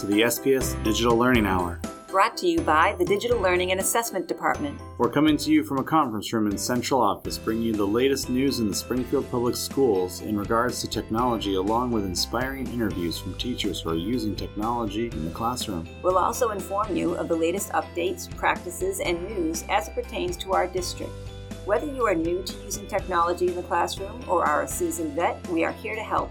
To the SPS Digital Learning Hour. Brought to you by the Digital Learning and Assessment Department. We're coming to you from a conference room in Central Office, bringing you the latest news in the Springfield Public Schools in regards to technology, along with inspiring interviews from teachers who are using technology in the classroom. We'll also inform you of the latest updates, practices, and news as it pertains to our district. Whether you are new to using technology in the classroom or are a seasoned vet, we are here to help.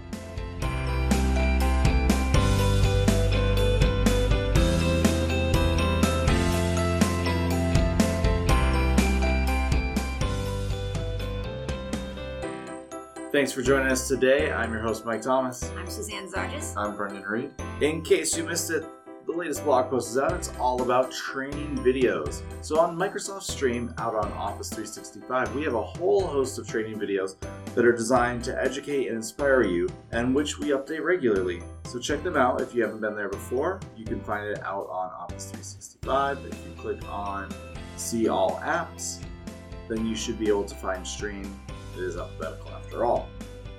Thanks for joining us today. I'm your host, Mike Thomas. I'm Suzanne Zargis. I'm Brendan Reed. In case you missed it, the latest blog post is out. It's all about training videos. So on Microsoft Stream out on Office 365, we have a whole host of training videos that are designed to educate and inspire you and which we update regularly. So check them out if you haven't been there before. You can find it out on Office 365. If you click on See All Apps, then you should be able to find Stream. It is alphabetical after all.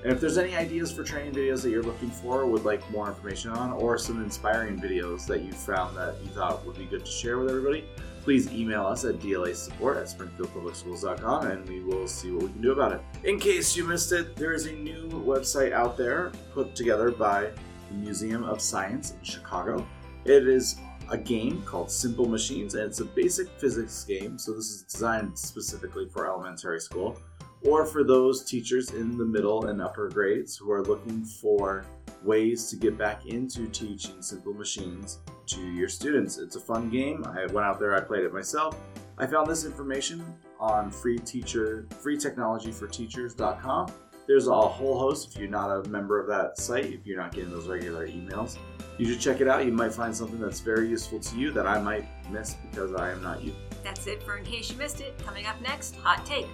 And if there's any ideas for training videos that you're looking for, would like more information on, or some inspiring videos that you found that you thought would be good to share with everybody, please email us at dlasupport at springfieldpublicschools.com and we will see what we can do about it. In case you missed it, there is a new website out there put together by the Museum of Science in Chicago. It is a game called Simple Machines, and it's a basic physics game, so this is designed specifically for elementary school or for those teachers in the middle and upper grades who are looking for ways to get back into teaching simple machines to your students. It's a fun game. I went out there, I played it myself. I found this information on free teacher freetechnologyforteachers.com. There's a whole host if you're not a member of that site, if you're not getting those regular emails. You should check it out. You might find something that's very useful to you that I might miss because I am not you. That's it for In Case You Missed It. Coming up next, Hot Take.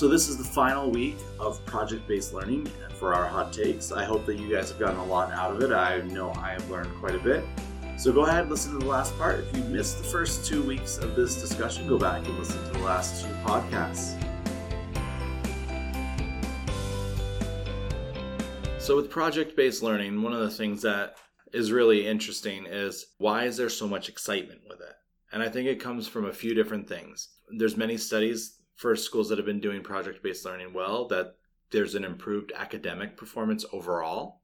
So this is the final week of project-based learning for our hot takes. I hope that you guys have gotten a lot out of it. I know I have learned quite a bit. So go ahead and listen to the last part. If you missed the first two weeks of this discussion, go back and listen to the last two podcasts. So with project-based learning, one of the things that is really interesting is why is there so much excitement with it? And I think it comes from a few different things. There's many studies for schools that have been doing project based learning well that there's an improved academic performance overall,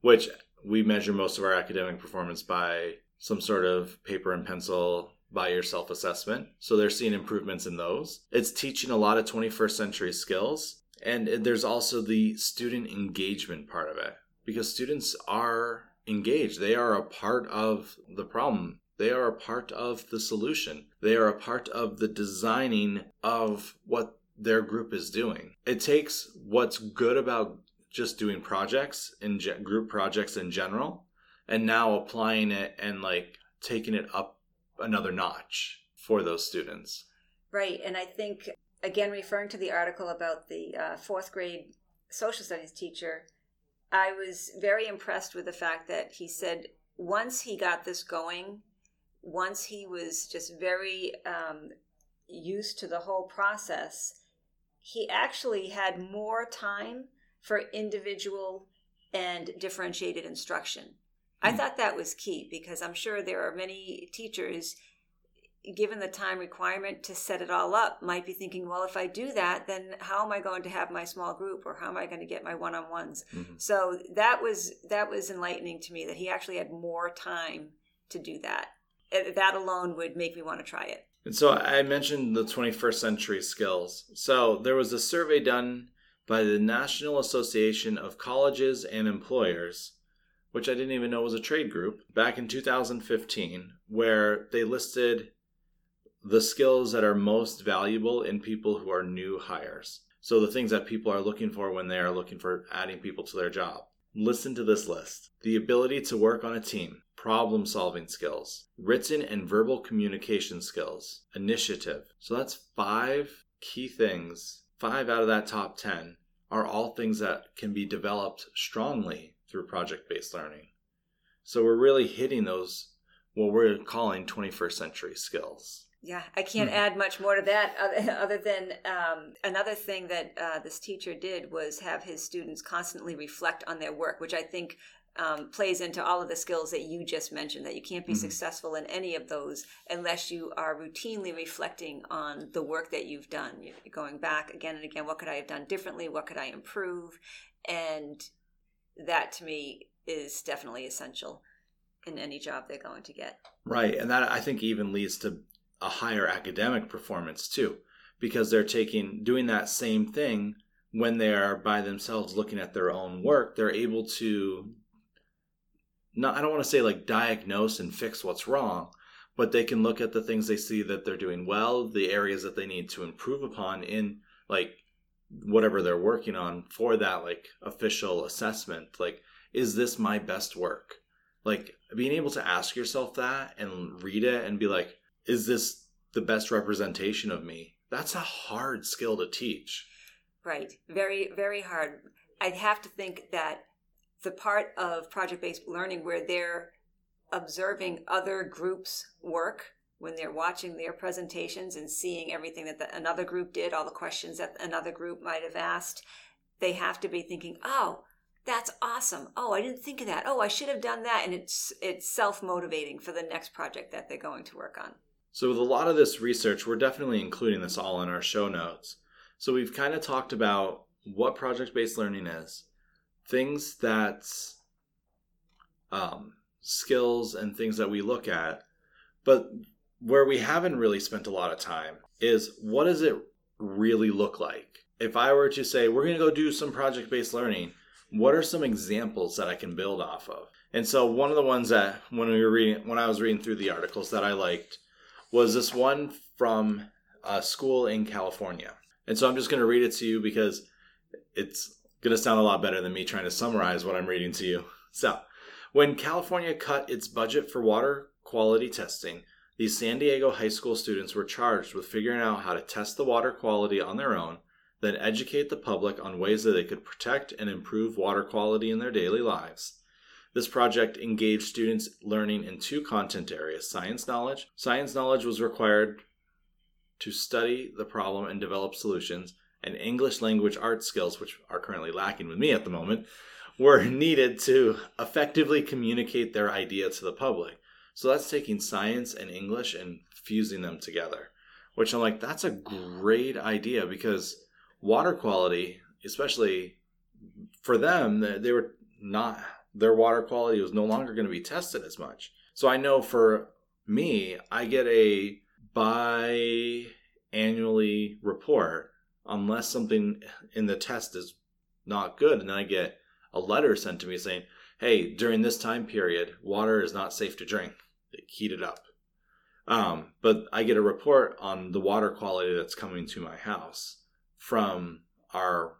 which we measure most of our academic performance by some sort of paper and pencil by yourself assessment. So they're seeing improvements in those. It's teaching a lot of 21st century skills. And there's also the student engagement part of it because students are engaged. They are a part of the problem. They are a part of the solution. They are a part of the designing of what their group is doing. It takes what's good about just doing projects in ge- group projects in general and now applying it and like taking it up another notch for those students. Right. And I think, again, referring to the article about the uh, fourth grade social studies teacher, I was very impressed with the fact that he said once he got this going, once he was just very um, used to the whole process, he actually had more time for individual and differentiated instruction. I hmm. thought that was key because I'm sure there are many teachers, given the time requirement to set it all up, might be thinking, well, if I do that, then how am I going to have my small group or how am I going to get my one-on-ones? Mm-hmm. So that was that was enlightening to me that he actually had more time to do that that alone would make me want to try it. And so I mentioned the 21st century skills. So there was a survey done by the National Association of Colleges and Employers, which I didn't even know was a trade group, back in 2015, where they listed the skills that are most valuable in people who are new hires. So the things that people are looking for when they are looking for adding people to their job. Listen to this list the ability to work on a team, problem solving skills, written and verbal communication skills, initiative. So that's five key things. Five out of that top 10 are all things that can be developed strongly through project based learning. So we're really hitting those, what we're calling 21st century skills. Yeah, I can't mm add much more to that other, other than um, another thing that uh, this teacher did was have his students constantly reflect on their work, which I think um, plays into all of the skills that you just mentioned that you can't be mm-hmm. successful in any of those unless you are routinely reflecting on the work that you've done. You're going back again and again what could i have done differently? What could i improve? And that to me is definitely essential in any job they're going to get. Right and that i think even leads to a higher academic performance too because they're taking doing that same thing when they are by themselves looking at their own work they're able to not I don't want to say like diagnose and fix what's wrong, but they can look at the things they see that they're doing well, the areas that they need to improve upon in like whatever they're working on for that like official assessment. Like, is this my best work? Like being able to ask yourself that and read it and be like, is this the best representation of me? That's a hard skill to teach. Right. Very, very hard. I have to think that the part of project based learning where they're observing other groups' work when they're watching their presentations and seeing everything that the, another group did, all the questions that another group might have asked, they have to be thinking, "Oh, that's awesome. Oh, I didn't think of that. Oh, I should have done that." And it's it's self-motivating for the next project that they're going to work on. So with a lot of this research, we're definitely including this all in our show notes. So we've kind of talked about what project-based learning is, things that um, skills and things that we look at but where we haven't really spent a lot of time is what does it really look like if i were to say we're going to go do some project based learning what are some examples that i can build off of and so one of the ones that when we were reading when i was reading through the articles that i liked was this one from a school in california and so i'm just going to read it to you because it's going to sound a lot better than me trying to summarize what I'm reading to you. So, when California cut its budget for water quality testing, these San Diego high school students were charged with figuring out how to test the water quality on their own, then educate the public on ways that they could protect and improve water quality in their daily lives. This project engaged students learning in two content areas science knowledge. Science knowledge was required to study the problem and develop solutions, and English language art skills, which are currently lacking with me at the moment, were needed to effectively communicate their idea to the public. So that's taking science and English and fusing them together, which I'm like, that's a great idea because water quality, especially for them, they were not, their water quality was no longer going to be tested as much. So I know for me, I get a bi-annually report unless something in the test is not good. And then I get a letter sent to me saying, hey, during this time period, water is not safe to drink. It up. Um, but I get a report on the water quality that's coming to my house from our,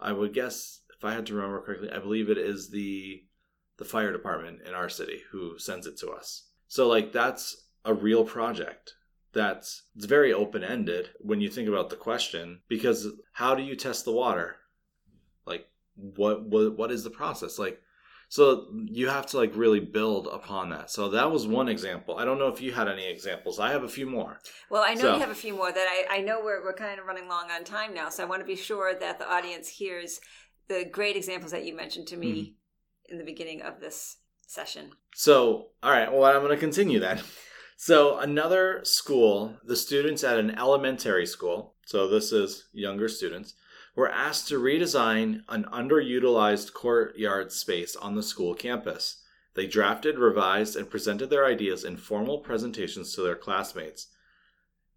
I would guess, I had to remember correctly, I believe it is the the fire department in our city who sends it to us. So like that's a real project that's it's very open ended when you think about the question because how do you test the water? Like what what what is the process? Like so you have to like really build upon that. So that was one example. I don't know if you had any examples. I have a few more. Well, I know so. you have a few more that I, I know we're, we're kind of running long on time now. So I want to be sure that the audience hears the great examples that you mentioned to me mm-hmm. in the beginning of this session. So, all right. Well, I'm going to continue then. So, another school, the students at an elementary school, so this is younger students, were asked to redesign an underutilized courtyard space on the school campus. They drafted, revised, and presented their ideas in formal presentations to their classmates.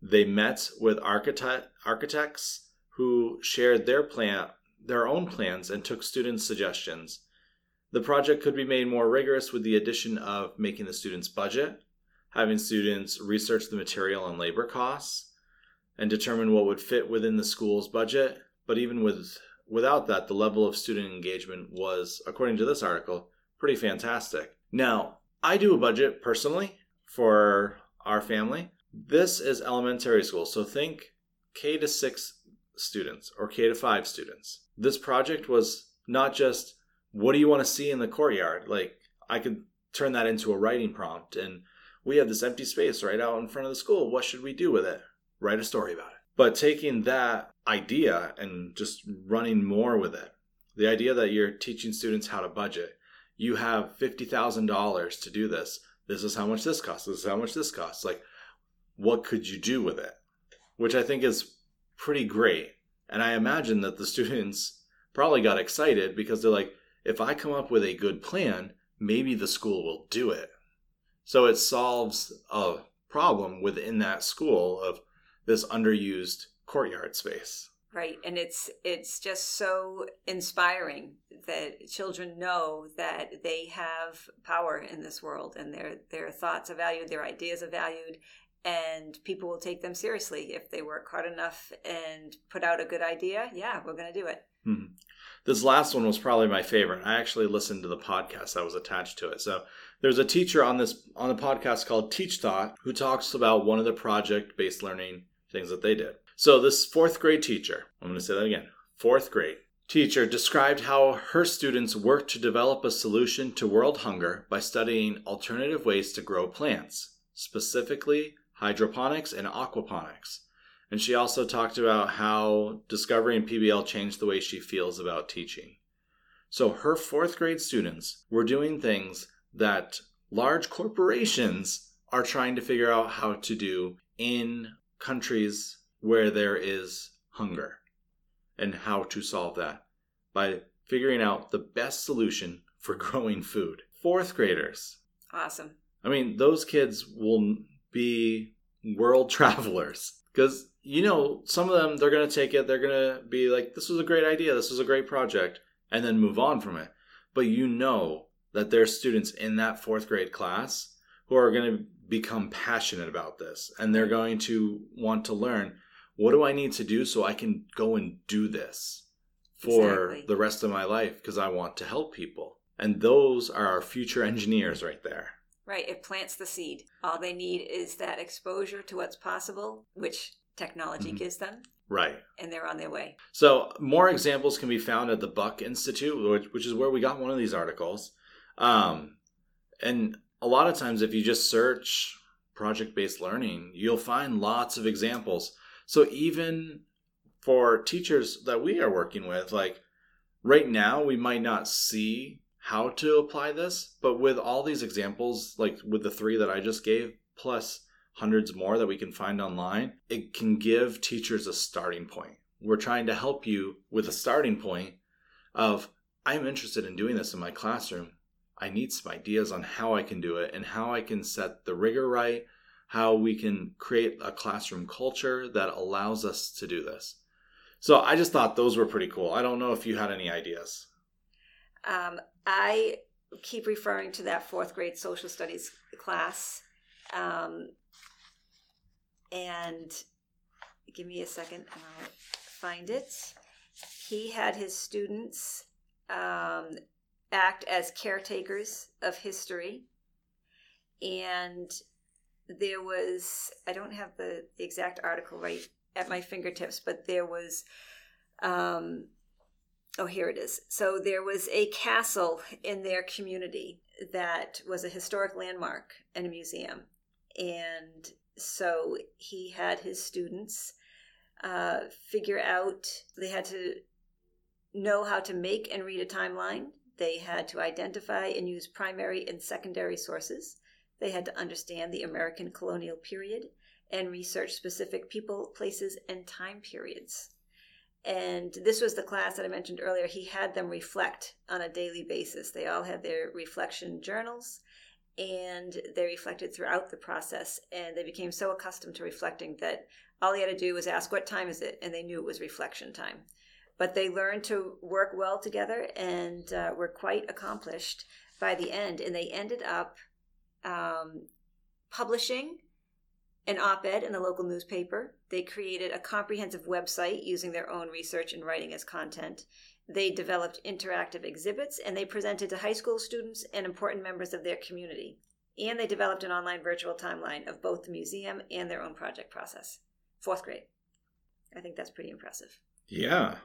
They met with architect, architects who shared their plan, their own plans and took students' suggestions. The project could be made more rigorous with the addition of making the students' budget, having students research the material and labor costs and determine what would fit within the school's budget. But even with without that, the level of student engagement was, according to this article, pretty fantastic. Now, I do a budget personally for our family. This is elementary school, so think K to 6 students or K to 5 students. This project was not just what do you want to see in the courtyard? Like I could turn that into a writing prompt and we have this empty space right out in front of the school. What should we do with it? Write a story about it. But taking that idea and just running more with it, the idea that you're teaching students how to budget, you have $50,000 to do this. This is how much this costs. This is how much this costs. Like, what could you do with it? Which I think is pretty great. And I imagine that the students probably got excited because they're like, if I come up with a good plan, maybe the school will do it. So it solves a problem within that school of this underused courtyard space. Right, and it's it's just so inspiring that children know that they have power in this world and their their thoughts are valued, their ideas are valued, and people will take them seriously if they work hard enough and put out a good idea. Yeah, we're going to do it. Hmm. This last one was probably my favorite. I actually listened to the podcast that was attached to it. So there's a teacher on this on the podcast called Teach Thought who talks about one of the project based learning things that they did. So this fourth grade teacher, I'm going to say that again, fourth grade teacher described how her students worked to develop a solution to world hunger by studying alternative ways to grow plants, specifically hydroponics and aquaponics. And she also talked about how discovering PBL changed the way she feels about teaching. So her fourth grade students were doing things that large corporations are trying to figure out how to do in countries where there is hunger and how to solve that by figuring out the best solution for growing food. Fourth graders. Awesome. I mean, those kids will be world travelers. Because you know some of them they're going to take it they're going to be like this was a great idea this was a great project and then move on from it. But you know that there's students in that fourth grade class who are going to become passionate about this and they're going to want to learn what do i need to do so i can go and do this for Exactly. the rest of my life because i want to help people? And those are our future engineers right there Right, it plants the seed. All they need is that exposure to what's possible, which technology Mhm. gives them, right and they're on their way. So more examples can be found at the Buck Institute, which, which is where we got one of these articles. Um, and a lot of times, if you just search project-based learning, you'll find lots of examples. So even for teachers that we are working with, like right now, we might not see how to apply this, but with all these examples, like with the three that I just gave, plus hundreds more that we can find online, it can give teachers a starting point. We're trying to help you with a starting point of I'm interested in doing this in my classroom. I need some ideas on how I can do it and how I can set the rigor right, how we can create a classroom culture that allows us to do this. So I just thought those were pretty cool. I don't know if you had any ideas. Um, I keep referring to that fourth grade social studies class. Um, and give me a second and I'll find it. He had his students um, act as caretakers of history. And there was, I don't have the, the exact article right at my fingertips, but there was um, Oh, here it is. So there was a castle in their community that was a historic landmark and a museum. And so he had his students uh, figure out, they had to know how to make and read a timeline. They had to identify and use primary and secondary sources. They had to understand the American colonial period and research specific people, places, and time periods and this was the class that I mentioned earlier. He had them reflect on a daily basis. They all had their reflection journals and they reflected throughout the process. And they became so accustomed to reflecting that all he had to do was ask, What time is it? And they knew it was reflection time. But they learned to work well together and uh, were quite accomplished by the end. And they ended up um, publishing an op ed in the local newspaper. They created a comprehensive website using their own research and writing as content. They developed interactive exhibits and they presented to high school students and important members of their community. And they developed an online virtual timeline of both the museum and their own project process. Fourth grade. I think that's pretty impressive. Yeah,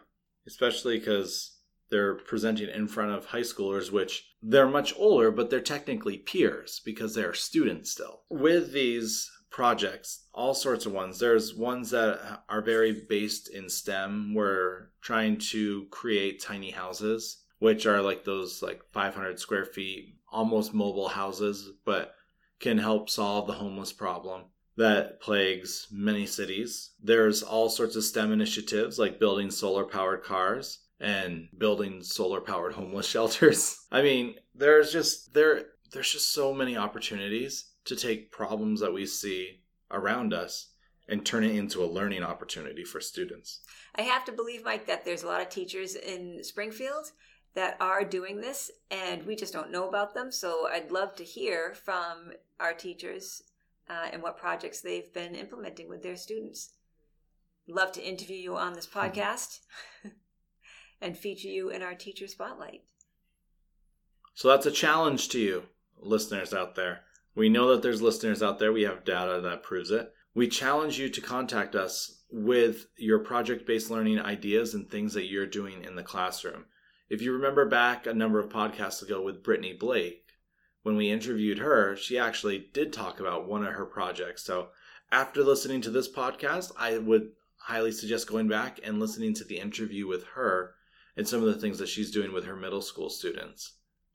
especially because they're presenting in front of high schoolers, which they're much older, but they're technically peers because they're students still. With these projects, all sorts of ones. There's ones that are very based in STEM. We're trying to create tiny houses, which are like those like 500 square feet, almost mobile houses, but can help solve the homeless problem that plagues many cities. There's all sorts of STEM initiatives like building solar powered cars and building solar powered homeless shelters. I mean, there's just there there's just so many opportunities to take problems that we see around us and turn it into a learning opportunity for students. I have to believe, Mike, that there's a lot of teachers in Springfield that are doing this and we just don't know about them. So I'd love to hear from our teachers uh, and what projects they've been implementing with their students. Love to interview you on this podcast and feature you in our teacher spotlight. So that's a challenge to you, listeners out there. We know that there's listeners out there. We have data that proves it. We challenge you to contact us with your project based learning ideas and things that you're doing in the classroom. If you remember back a number of podcasts ago with Brittany Blake, when we interviewed her, she actually did talk about one of her projects. So after listening to this podcast, I would highly suggest going back and listening to the interview with her and some of the things that she's doing with her middle school students.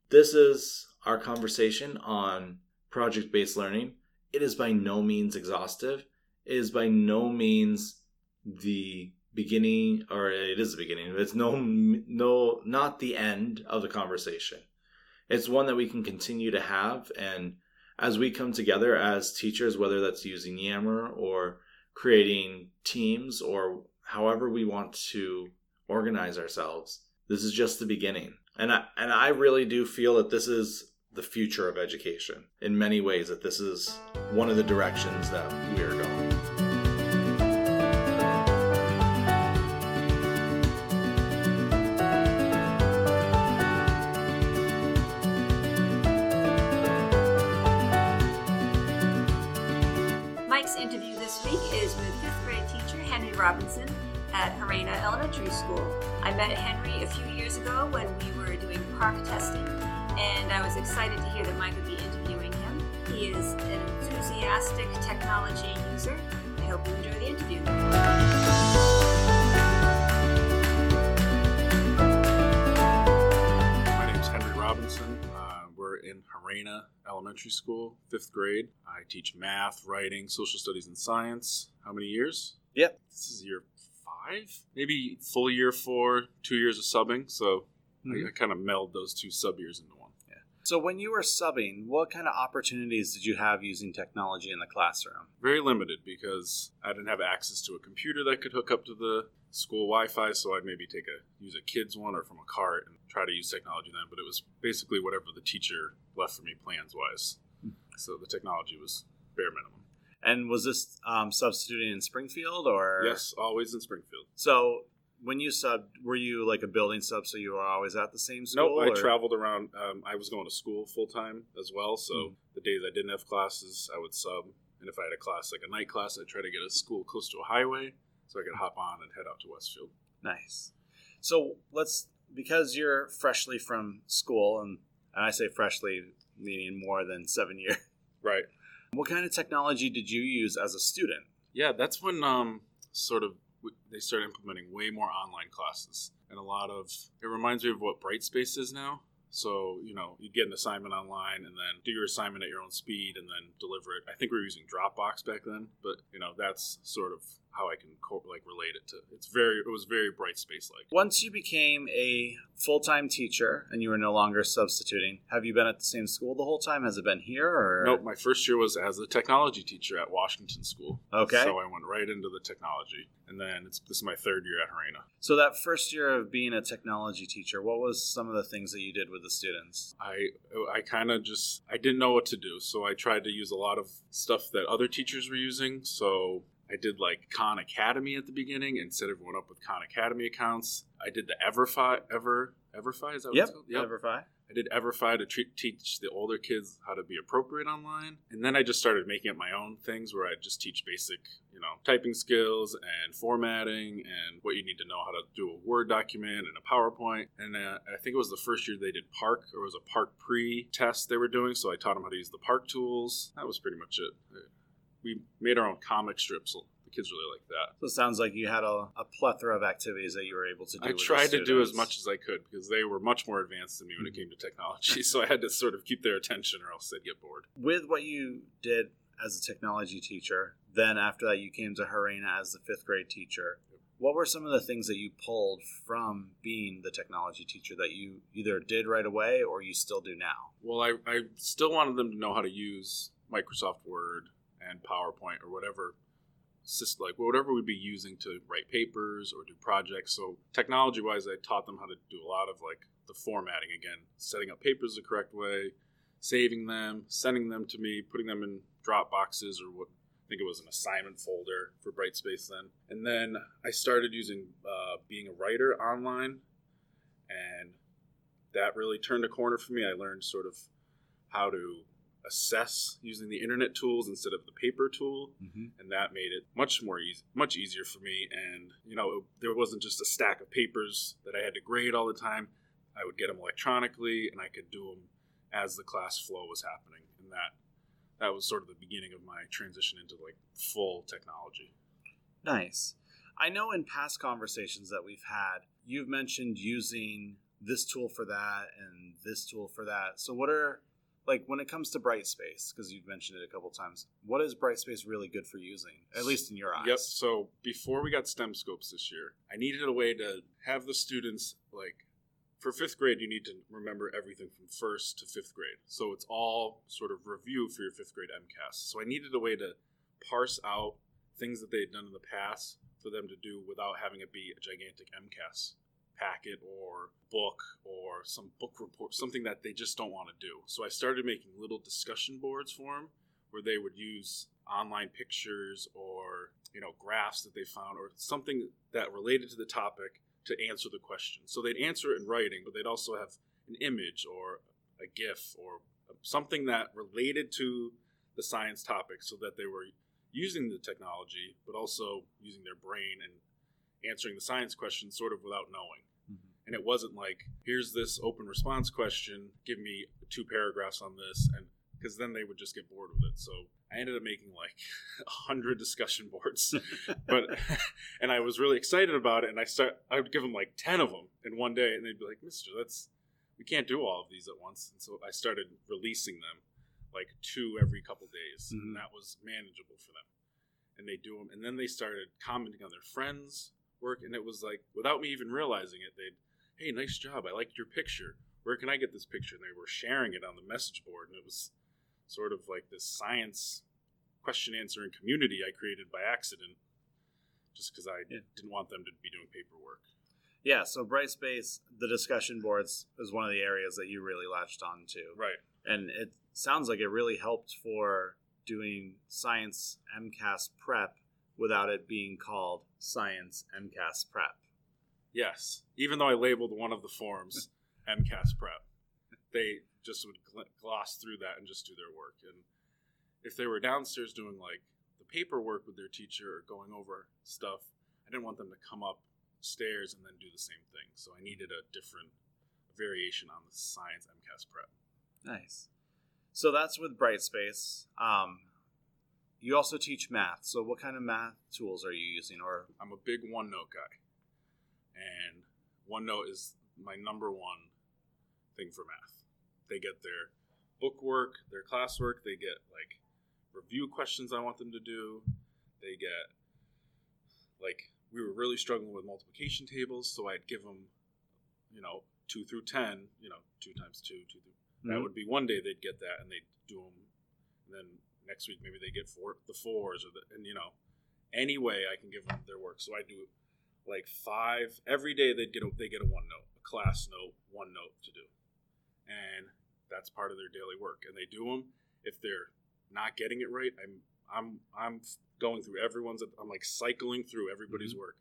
This is our conversation on project based learning. It is by no means exhaustive. It is by no means the beginning, or it is the beginning. It's no, no, not the end of the conversation. It's one that we can continue to have, and as we come together as teachers, whether that's using Yammer or creating teams or however we want to organize ourselves, this is just the beginning. And I, and I really do feel that this is the future of education in many ways, that this is one of the directions that we are going. Mike's interview this week is with fifth grade teacher Henry Robinson at Gerena Elementary School. I met Henry a few years ago when we were doing PARCC testing and I was excited to hear that Mike would be interviewing him. He is an enthusiastic technology user. I hope you enjoy the interview. My name is Henry Robinson. Uh, we're in Gerena Elementary School, fifth grade. I teach math, writing, social studies, and science. How many years? Yep. This is year five, maybe full year four, two years of subbing. So Mhm. I, I kind of meld those two sub years into one. So when you were subbing, what kind of opportunities did you have using technology in the classroom? Very limited because I didn't have access to a computer that could hook up to the school Wi-Fi. So I'd maybe take a use a kid's one or from a cart and try to use technology then. But it was basically whatever the teacher left for me plans wise. So the technology was bare minimum. And was this um, substituting in Springfield or? Yes, always in Springfield. So when you subbed, were you like a building sub, so you were always at the same school? Nope, I traveled around. Um, I was going to school full time as well. So Hmm. the days I didn't have classes, I would sub. And if I had a class like a night class, I'd try to get a school close to a highway so I could hop on and head out to Westfield. Nice. So let's because you're freshly from school, and, and I say freshly meaning more than seven years. Right. What kind of technology did you use as a student? Yeah, that's when um, sort of they started implementing way more online classes and a lot of. It reminds me of what Brightspace is now. So you know, you get an assignment online and then do your assignment at your own speed and then deliver it. I think we were using Dropbox back then, but you know that's sort of how I can co- like relate it to. It's very. It was very Brightspace like. Once you became a full time teacher and you were no longer substituting, have you been at the same school the whole time? Has it been here or Nope, my first year was as a technology teacher at Washington School. Okay. So I went right into the technology, and then it's, this is my third year at Gerena. So that first year of being a technology teacher, what was some of the things that you did with the students? I I kind of just I didn't know what to do, so I tried to use a lot of stuff that other teachers were using. So I did like Khan Academy at the beginning and set everyone up with Khan Academy accounts. I did the Everfi, Ever, Everfi, is that what Yep. it's called? Yep. Everfi. I did Everfi to tre- teach the older kids how to be appropriate online. And then I just started making up my own things where I just teach basic, you know, typing skills and formatting and what you need to know how to do a Word document and a PowerPoint. And uh, I think it was the first year they did PARCC, or it was a PARCC pre test they were doing. So I taught them how to use the PARCC tools. That was pretty much it. We made our own comic strips. The kids really like that. So it sounds like you had a, a plethora of activities that you were able to do. I tried to do as much as I could because they were much more advanced than me when it Mhm. came to technology. So I had to sort of keep their attention or else they'd get bored. with what you did as a technology teacher. Then after that, you came to Gerena as the fifth grade teacher. What were some of the things that you pulled from being the technology teacher that you either did right away or you still do now? Well, I, I still wanted them to know how to use Microsoft Word and PowerPoint or whatever system, like whatever we'd be using to write papers or do projects. So technology wise, I taught them how to do a lot of like the formatting again, setting up papers the correct way, saving them, sending them to me, putting them in Dropboxes or what I think it was an assignment folder for Brightspace then. And then I started using uh, being a writer online, and that really turned a corner for me. I learned sort of how to assess using the internet tools instead of the paper tool Mm-hmm. and that made it much more easy much easier for me and you know there wasn't just a stack of papers that i had to grade all the time i would get them electronically and i could do them as the class flow was happening and that that was sort of the beginning of my transition into like full technology Nice. I know in past conversations that we've had, you've mentioned using this tool for that and this tool for that. So, what are, like, when it comes to Brightspace, because you've mentioned it a couple times, what is Brightspace really good for using, at least in your eyes? Yep. So before we got STEMscopes this year, I needed a way to have the students like for fifth grade. You need to remember everything from first to fifth grade. So it's all sort of review for your fifth grade MCAS. So I needed a way to parse out things that they had done in the past for them to do without having it be a gigantic MCAS packet or book or some book report, something that they just don't want to do. So I started making little discussion boards for them where they would use online pictures or you know graphs that they found or something that related to the topic to answer the question. So they'd answer it in writing, but they'd also have an image or a GIF or something that related to the science topic, so that they were using the technology, but also using their brain and answering the science question sort of without knowing. Mhm. And it wasn't like, here's this open response question, give me two paragraphs on this, and because then they would just get bored with it. So I ended up making like a hundred discussion boards, but and I was really excited about it. And I start, I would give them like ten of them in one day, and they'd be like, "Mister, that's we can't do all of these at once." And so I started releasing them like two every couple days, Mhm. and that was manageable for them. And they do them, and then they started commenting on their friends' work, and it was like without me even realizing it, they'd, "Hey, nice job! I liked your picture. Where can I get this picture?" And they were sharing it on the message board, and it was sort of like this science question answering community I created by accident, just because I Yeah. didn't want them to be doing paperwork. Yeah, so Brightspace, the discussion boards is one of the areas that you really latched on to. Right. And it sounds like it really helped for doing science MCAS prep without it being called science MCAS prep. Yes. Even though I labeled one of the forms MCAS prep, they just would gl- gloss through that and just do their work. And if they were downstairs doing like the paperwork with their teacher or going over stuff, I didn't want them to come upstairs and then do the same thing. So I needed a different variation on the science MCAS prep. Nice. So that's with Brightspace. Um, you also teach math. So what kind of math tools are you using? Or I'm a big OneNote guy, and OneNote is my number one thing for math. They get their book work, their classwork. They get like review questions I want them to do. They get like we were really struggling with multiplication tables, so I'd give them, you know, two through ten. You know, two times two, two through. That mm-hmm. would be one day they'd get that and they'd do them, and then next week maybe they get four the fours or the and you know, any way I can give them their work. So I do like five every day. They'd get a, they get a one note, a class note, one note to do, and that's part of their daily work. And they do them. If they're not getting it right, I'm I'm I'm going through everyone's. I'm like cycling through everybody's Mhm. work.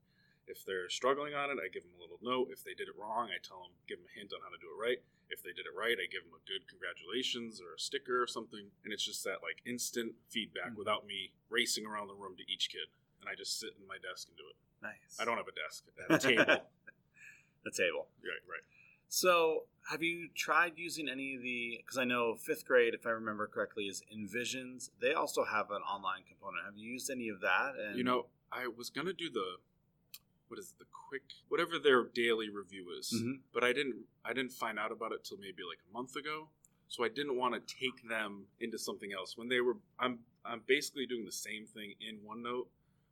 If they're struggling on it, I give them a little note. If they did it wrong, I tell them, give them a hint on how to do it right. If they did it right, I give them a good congratulations or a sticker or something. And it's just that like instant feedback Mhm. without me racing around the room to each kid. And I just sit in my desk and do it. Nice. I don't have a desk. I have a table. the table. right, right. So, have you tried using any of the? Because I know fifth grade, if I remember correctly, is Envisions. They also have an online component. Have you used any of that? And You know, I was gonna do the what is it, the quick whatever their daily review is, Mhm. but I didn't I didn't find out about it till maybe like a month ago. So I didn't want to take them into something else when they were. I'm I'm basically doing the same thing in OneNote,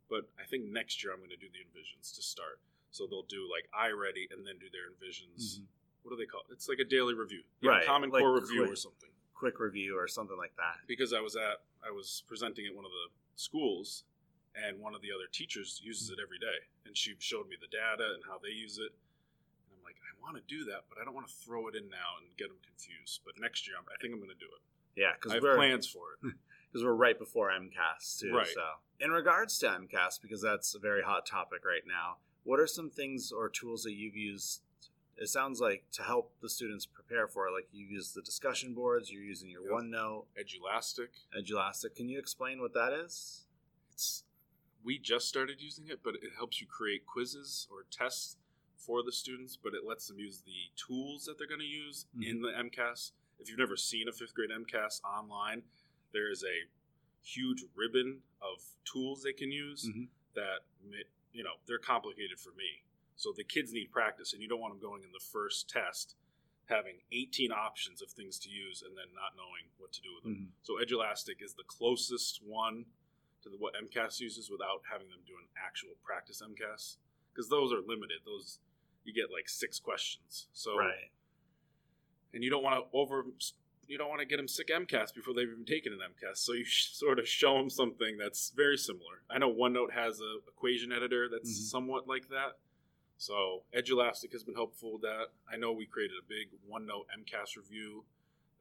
but I think next year I'm going to do the envisions to start. So they'll do like iReady and then do their envisions. Mhm. What do they call it? It's like a daily review, Yeah, Right, Common like Core review or something quick review or something like that. because I was at I was presenting at one of the schools, and one of the other teachers uses it every day, and she showed me the data and how they use it. And I'm like, I want to do that, but I don't want to throw it in now and get them confused. But next year, I'm, I think I'm going to do it. Yeah, because I have we're plans for it. because we're right before MCAS too. Right. So, in regards to MCAS, because that's a very hot topic right now, what are some things or tools that you've used? It sounds like to help the students prepare for it. Like you use the discussion boards, you're using your Yep. OneNote, Edulastic. Edulastic. Can you explain what that is? It's we just started using it, but it helps you create quizzes or tests for the students, but it lets them use the tools that they're going to use Mhm. in the MCAS. If you've never seen a fifth grade MCAS online, there is a huge ribbon of tools they can use Mhm. that you know they're complicated for me. So the kids need practice, and you don't want them going in the first test having 18 options of things to use and then not knowing what to do with them. Mhm. So Edulastic is the closest one to the, what MCAS uses without having them do an actual practice MCAS because those are limited. Those you get like six questions. So Right. and you don't want to over you don't want to get them sick MCAS before they've even taken an MCAS. So you sort of show them something that's very similar. I know OneNote has a equation editor that's Mhm. somewhat like that. So Edulastic has been helpful with that. I know we created a big OneNote MCAS review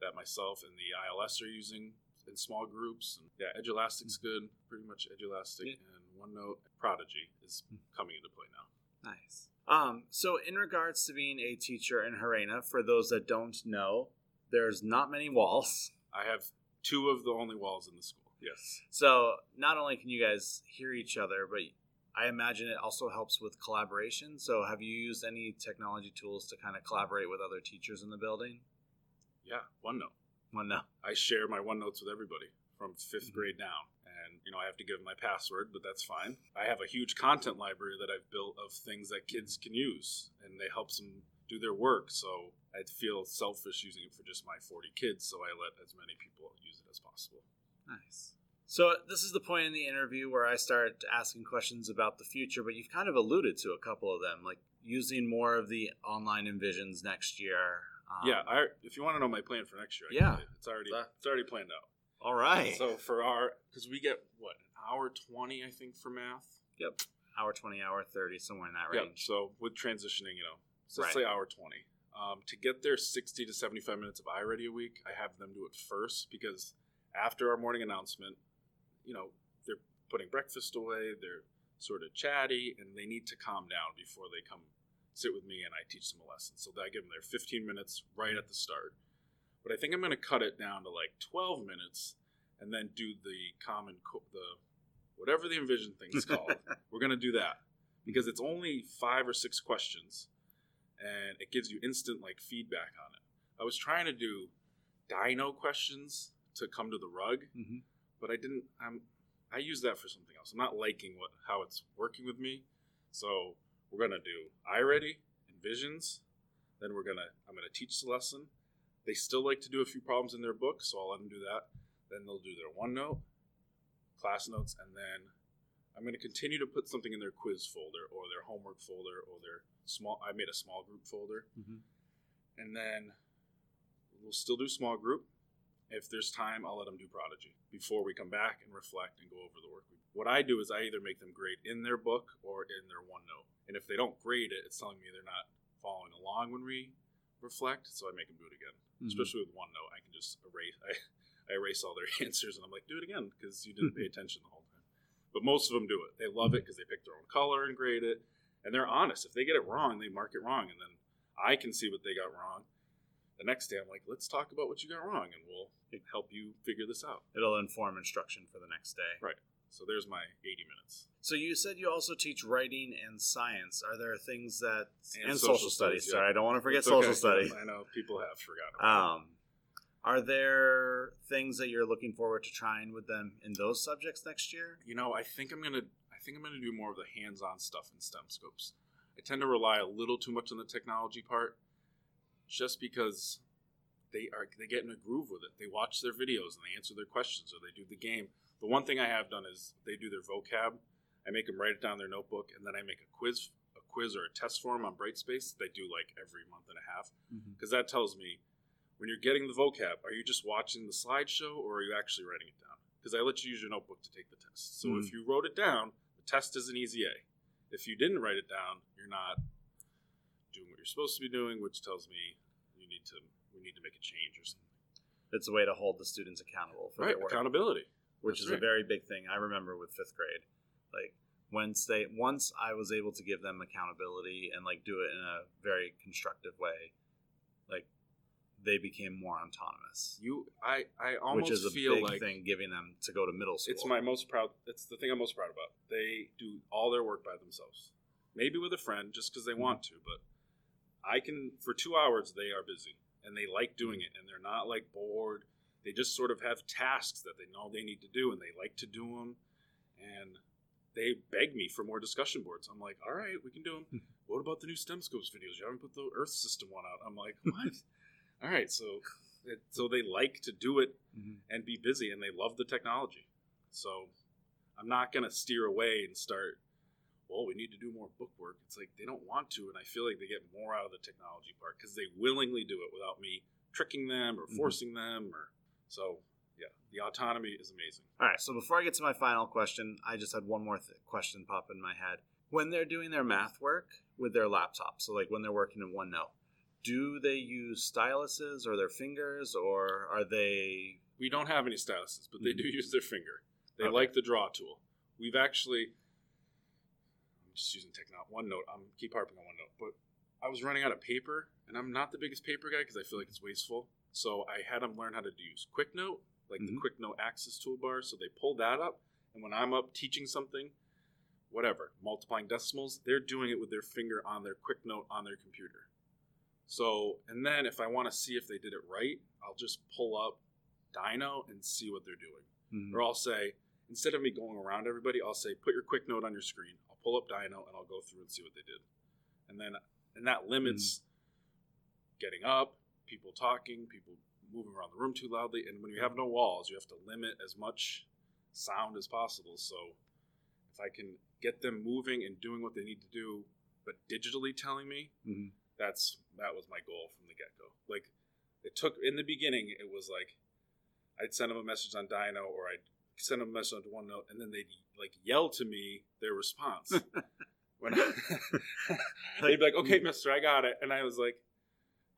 that myself and the ILS are using in small groups. And yeah, Edulastic's good. Pretty much Edulastic Yeah. and OneNote Prodigy is coming into play now. Nice. Um, so, in regards to being a teacher in Gerena, for those that don't know, there's not many walls. I have two of the only walls in the school. Yes. So, not only can you guys hear each other, but I imagine it also helps with collaboration. So, have you used any technology tools to kind of collaborate with other teachers in the building? Yeah, OneNote. No. I share my OneNotes with everybody from 5th Mhm. grade down. And, you know, I have to give my password, but that's fine. I have a huge content library that I've built of things that kids can use, and they helps them do their work. So I feel selfish using it for just my 40 kids, so I let as many people use it as possible. Nice. So, this is the point in the interview where I start asking questions about the future, but you've kind of alluded to a couple of them, like using more of the online envisions next year. Um, yeah, I, if you want to know my plan for next year, I Yeah. it's already That- it's already planned out. All right. So for our, because we get what an hour 20, I think, for math. yep. Hour 20, hour 30, somewhere in that range. So with transitioning, you know, so let's say hour 20. Um, to get their 60 to 75 minutes of iReady a week, I have them do it first because after our morning announcement, you know, they're putting breakfast away, they're sort of chatty, and they need to calm down before they come sit with me and I teach them a lesson. So I give them their 15 minutes right at the start. But I think I'm going to cut it down to like 12 minutes and then do the common, co- the whatever the envision thing is called. We're going to do that because it's only five or six questions and it gives you instant like feedback on it. I was trying to do dino questions to come to the rug, Mhm. but I didn't. I'm I use that for something else. I'm not liking what how it's working with me, so we're gonna do iReady and visions. Then we're gonna I'm gonna teach the lesson. They still like to do a few problems in their book, so I'll let them do that. Then they'll do their OneNote, class notes, and then I'm going to continue to put something in their quiz folder or their homework folder or their small. I made a small group folder, Mhm. and then we'll still do small group. If there's time, I'll let them do Prodigy before we come back and reflect and go over the work. What I do is I either make them grade in their book or in their OneNote, and if they don't grade it, it's telling me they're not following along when we reflect. So I make them do it again. Mhm. Especially with OneNote, I can just erase. I, I erase all their answers and I'm like, do it again because you didn't pay attention the whole time. But most of them do it. They love it because they pick their own color and grade it, and they're honest. If they get it wrong, they mark it wrong, and then I can see what they got wrong. The next day, I'm like, let's talk about what you got wrong, and we'll help you figure this out. It'll inform instruction for the next day. Right. So there's my 80 minutes. So you said you also teach writing and science. Are there things that And social, social studies? studies, yeah. Sorry, I don't want to forget It's okay. social studies. I know people have forgotten. Um, are there things that you're looking forward to trying with them in those subjects next year? you know, I think I'm gonna I think I'm gonna do more of the hands-on stuff in STEMscopes. I tend to rely a little too much on the technology part, just because they are they get in a groove with it. They watch their videos and they answer their questions or they do the game. The one thing I have done is they do their vocab. I make them write it down in their notebook, and then I make a quiz a quiz or a test for them on Brightspace. They do like every month and a half mm-hmm. because that tells me when you're getting the vocab, are you just watching the slideshow or are you actually writing it down? Because I let you use your notebook to take the test. So if mm. you wrote it down, the test is an easy A. If you didn't write it down, you're not you're supposed to be doing, which tells me you need to we need to make a change or something. It's a way to hold the students accountable for Right, their work, accountability. which That's is a very big thing. I remember with fifth grade, like once they once I was able to give them accountability and like do it in a very constructive way, like they became more autonomous, You, I, I almost which is a feel big like thing giving them to go to middle school. it's my most proud. It's the thing I'm most proud about. They do all their work by themselves. Maybe with a friend, just because they Mm-hmm. want to. But I can for two hours. They are busy and they like doing it, and they're not like bored. They just sort of have tasks that they know they need to do, and they like to do them. And they beg me for more discussion boards. I'm like, all right, we can do them. what about the new STEMscopes videos? You haven't put the Earth system one out. I'm like, what? all right, so it, so they like to do it Mhm. and be busy and they love the technology. So I'm not going to steer away and start, well, we need to do more book work. It's like they don't want to. And I feel like they get more out of the technology part because they willingly do it without me tricking them or Mhm. forcing them. Or So, yeah, the autonomy is amazing. All right, so before I get to my final question, I just had one more th- question pop in my head. When they're doing their math work with their laptop, so like when they're working in OneNote, do they use styluses or their fingers, or are they? We don't have any styluses, but they Mhm. do use their finger. They Okay. like the draw tool. We've actually, just using technology. OneNote. I'm keep harping on OneNote, but I was running out of paper, and I'm not the biggest paper guy because I feel like it's wasteful. So I had them learn how to use QuickNote, like the Mhm. QuickNote Access toolbar. So they pull that up, and when I'm up teaching something, whatever, multiplying decimals, they're doing it with their finger on their QuickNote on their computer. So, and then if I want to see if they did it right, I'll just pull up DyKnow and see what they're doing. Mhm. Or I'll say, instead of me going around everybody, I'll say, put your quick note on your screen. I'll pull up DyKnow and I'll go through and see what they did. And then, and that limits getting up, people talking, people moving around the room too loudly. And when you have no walls, you have to limit as much sound as possible. So if I can get them moving and doing what they need to do, but digitally telling me, Mhm. that's that was my goal from the get go. Like it took in the beginning, it was like I'd send them a message on DyKnow or I'd send a message on OneNote, and then they'd like yell to me their response. when they'd be like, "Okay, mm. Mister, I got it," and I was like,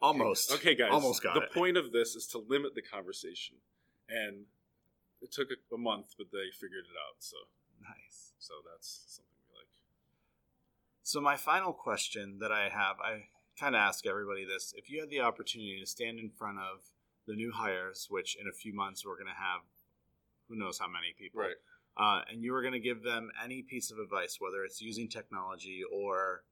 Almost. "Okay, guys, Almost got the it. point of this is to limit the conversation, and it took a, a month, but they figured it out. So, Nice. so that's something we like. So my final question that I have, I kind of ask everybody this: If you had the opportunity to stand in front of the new hires, which in a few months we're going to have, who knows how many people, Right. uh, and you were going to give them any piece of advice, whether it's using technology or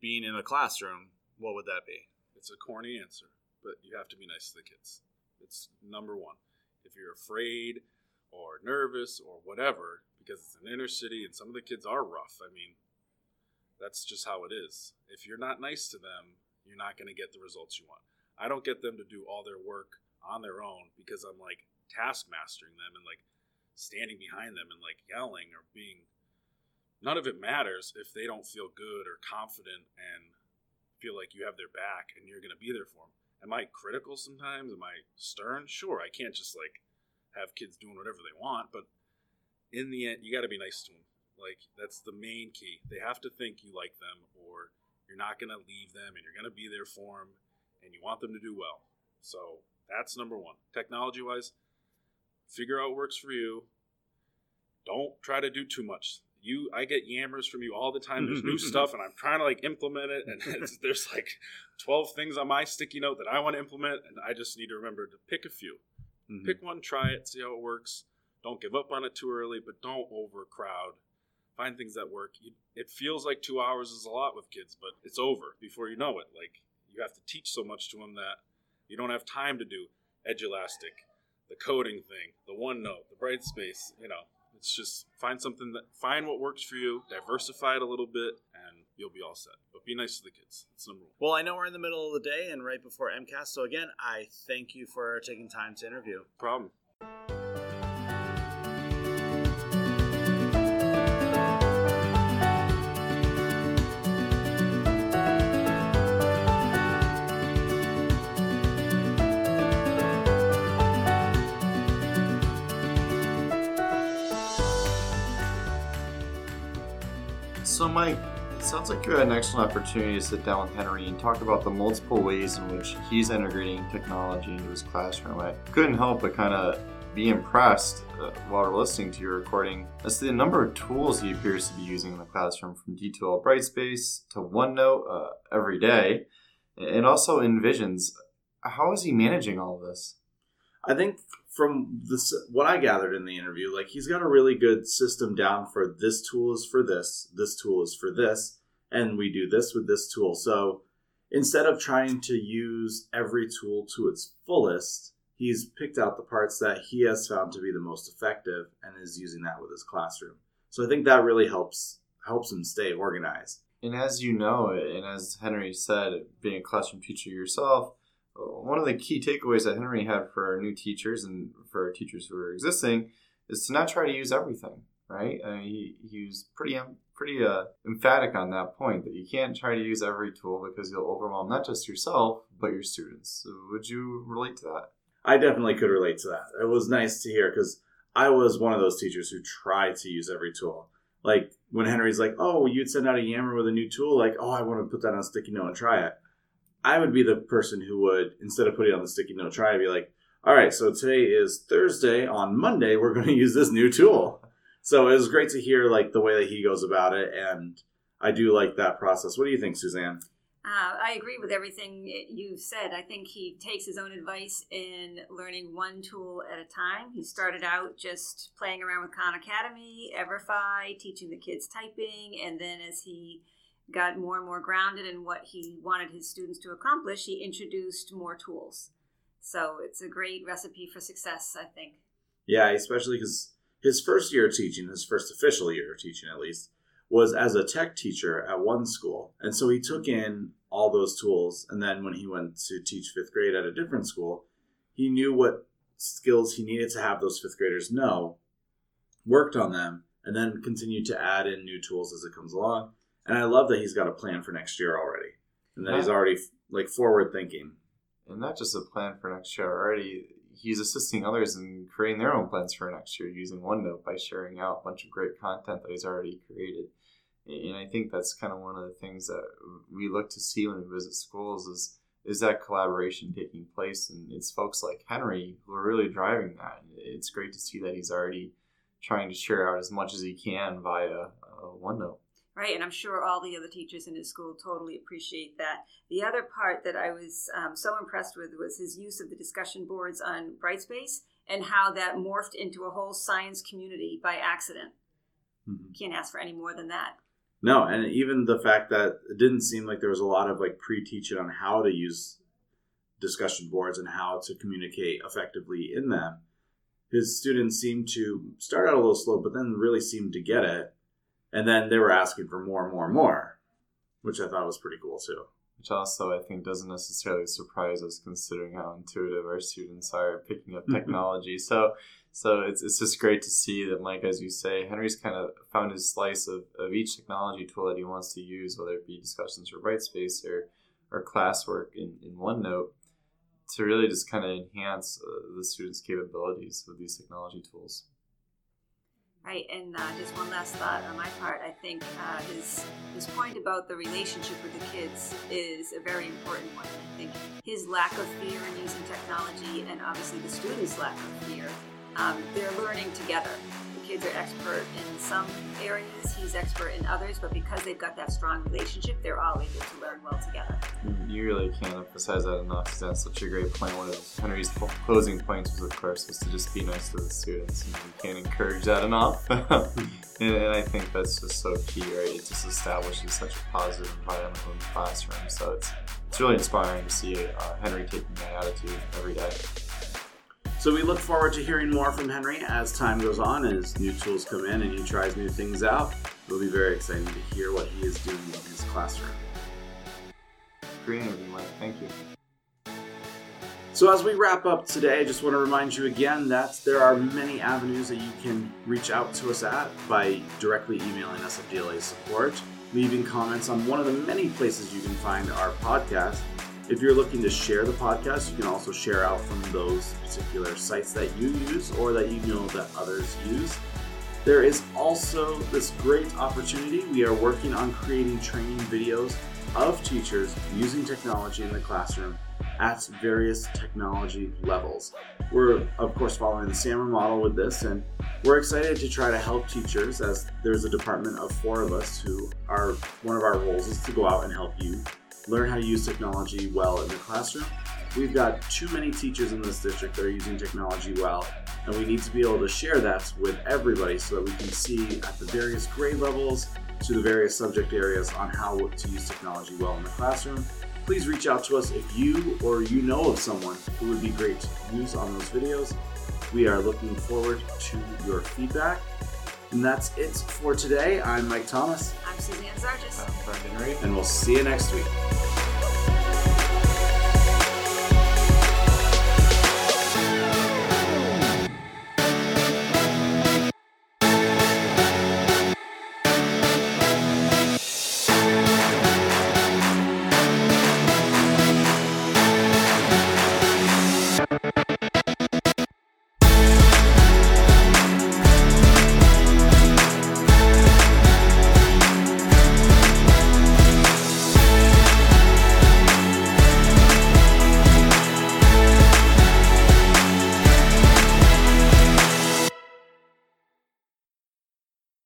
being in a classroom, what would that be? It's a corny answer, but you have to be nice to the kids. It's number one. If you're afraid or nervous or whatever, because it's an inner city and some of the kids are rough, I mean, that's just how it is. If you're not nice to them, you're not going to get the results you want. I don't get them to do all their work on their own because I'm like task mastering them and like standing behind them and like yelling or being. None of it matters if they don't feel good or confident and feel like you have their back and you're going to be there for them. Am I critical sometimes? Am I stern? Sure, I can't just like have kids doing whatever they want, but in the end, you got to be nice to them. Like that's the main key. They have to think you like them, or you're not going to leave them, and you're going to be there for them, and you want them to do well. So that's number one. Technology wise, figure out what works for you. Don't try to do too much. You, I get yammers from you all the time. There's new stuff, and I'm trying to like implement it, and there's like 12 things on my sticky note that I want to implement, and I just need to remember to pick a few. Mm-hmm. Pick one, try it, see how it works. Don't give up on it too early, but don't overcrowd. Find things that work. It feels like two hours is a lot with kids, but it's over before you know it. Like you have to teach so much to them that you don't have time to do Edulastic, the coding thing, the OneNote, the Brightspace. You know, it's just find something that find what works for you, diversify it a little bit, and you'll be all set. But be nice to the kids. It's number one. Well, I know we're in the middle of the day and right before MCAS, so again, I thank you for taking time to interview. Problem. So, Mike, it sounds like you had an excellent opportunity to sit down with Henry and talk about the multiple ways in which he's integrating technology into his classroom. I couldn't help but kind of be impressed uh, while listening to your recording as to the number of tools he appears to be using in the classroom, from D2L Brightspace to OneNote uh, every day, and also Envisions. How is he managing all of this? I think from this what I gathered in the interview, like he's got a really good system down for this tool is for this, this tool is for this, and we do this with this tool. So instead of trying to use every tool to its fullest, he's picked out the parts that he has found to be the most effective and is using that with his classroom. So I think that really helps helps him stay organized. And as you know, and as Henry said, being a classroom teacher yourself, one of the key takeaways that Henry had for our new teachers and for our teachers who are existing is to not try to use everything. Right? I mean, he he was pretty pretty uh, emphatic on that point that you can't try to use every tool because you'll overwhelm not just yourself but your students. So would you relate to that? I definitely could relate to that. It was nice to hear because I was one of those teachers who tried to use every tool. Like when Henry's like, "Oh, you'd send out a Yammer with a new tool," like, "Oh, I want to put that on sticky note and try it." I would be the person who would, instead of putting on the sticky note try, to be like, all right, so today is Thursday. On Monday, we're going to use this new tool. So it was great to hear like the way that he goes about it, and I do like that process. What do you think, Suzanne? Uh, I agree with everything you've said. I think he takes his own advice in learning one tool at a time. He started out just playing around with Khan Academy, Everfi, teaching the kids typing, and then as he got more and more grounded in what he wanted his students to accomplish, he introduced more tools. So it's a great recipe for success, I think. Yeah, especially because his first year of teaching, his first official year of teaching at least, was as a tech teacher at one school. And so he took in all those tools. And then when he went to teach fifth grade at a different school, he knew what skills he needed to have those fifth graders know, worked on them, and then continued to add in new tools as it comes along and I love that he's got a plan for next year already, and that he's already like forward thinking. And not just a plan for next year already. He's assisting others in creating their own plans for next year using OneNote by sharing out a bunch of great content that he's already created. And I think that's kind of one of the things that we look to see when we visit schools is is that collaboration taking place, and it's folks like Henry who are really driving that. It's great to see that he's already trying to share out as much as he can via uh, OneNote right? And I'm sure all the other teachers in his school totally appreciate that. The other part that I was um, so impressed with was his use of the discussion boards on Brightspace and how that morphed into a whole science community by accident. Mm-hmm. Can't ask for any more than that. No, and even the fact that it didn't seem like there was a lot of like pre-teaching on how to use discussion boards and how to communicate effectively in them. His students seemed to start out a little slow, but then really seemed to get it and then they were asking for more and more and more, which I thought was pretty cool too. Which also I think doesn't necessarily surprise us considering how intuitive our students are picking up technology. so so it's, it's just great to see that Mike, as you say, Henry's kind of found his slice of, of each technology tool that he wants to use, whether it be discussions or Brightspace or or classwork in, in OneNote, to really just kind of enhance uh, the students' capabilities with these technology tools. Right, and uh, just one last thought on my part. I think uh, his his point about the relationship with the kids is a very important one. I think his lack of fear in using technology, and obviously the students' lack of fear, um, they're learning together. The kids are expert in some areas, he's expert in others, but because they've got that strong relationship, they're all able to learn well together. You really can't emphasize that enough because that's such a great point. One of Henry's closing points was, of course, was to just be nice to the students. And you can't encourage that enough. and, and I think that's just so key, right? It just establishes such a positive environment in the classroom. So it's, it's really inspiring to see uh, Henry taking that attitude every day. So we look forward to hearing more from Henry as time goes on, as new tools come in and he tries new things out. It'll be very exciting to hear what he is doing in his classroom. Great interview, Mike. Thank you. So as we wrap up today, I just want to remind you again that there are many avenues that you can reach out to us at by directly emailing us at DLA support, leaving comments on one of the many places you can find our podcast, if you're looking to share the podcast, you can also share out from those particular sites that you use or that you know that others use. There is also this great opportunity. We are working on creating training videos of teachers using technology in the classroom at various technology levels. We're, of course, following the SAMR model with this, and we're excited to try to help teachers as there's a department of four of us who are one of our roles is to go out and help you learn how to use technology well in the classroom. We've got too many teachers in this district that are using technology well, and we need to be able to share that with everybody so that we can see at the various grade levels to the various subject areas on how to use technology well in the classroom. Please reach out to us if you or you know of someone who would be great to use on those videos. We are looking forward to your feedback. And that's it for today. I'm Mike Thomas. I'm Suzanne Zargis. I'm Brendan Reed. and we'll see you next week.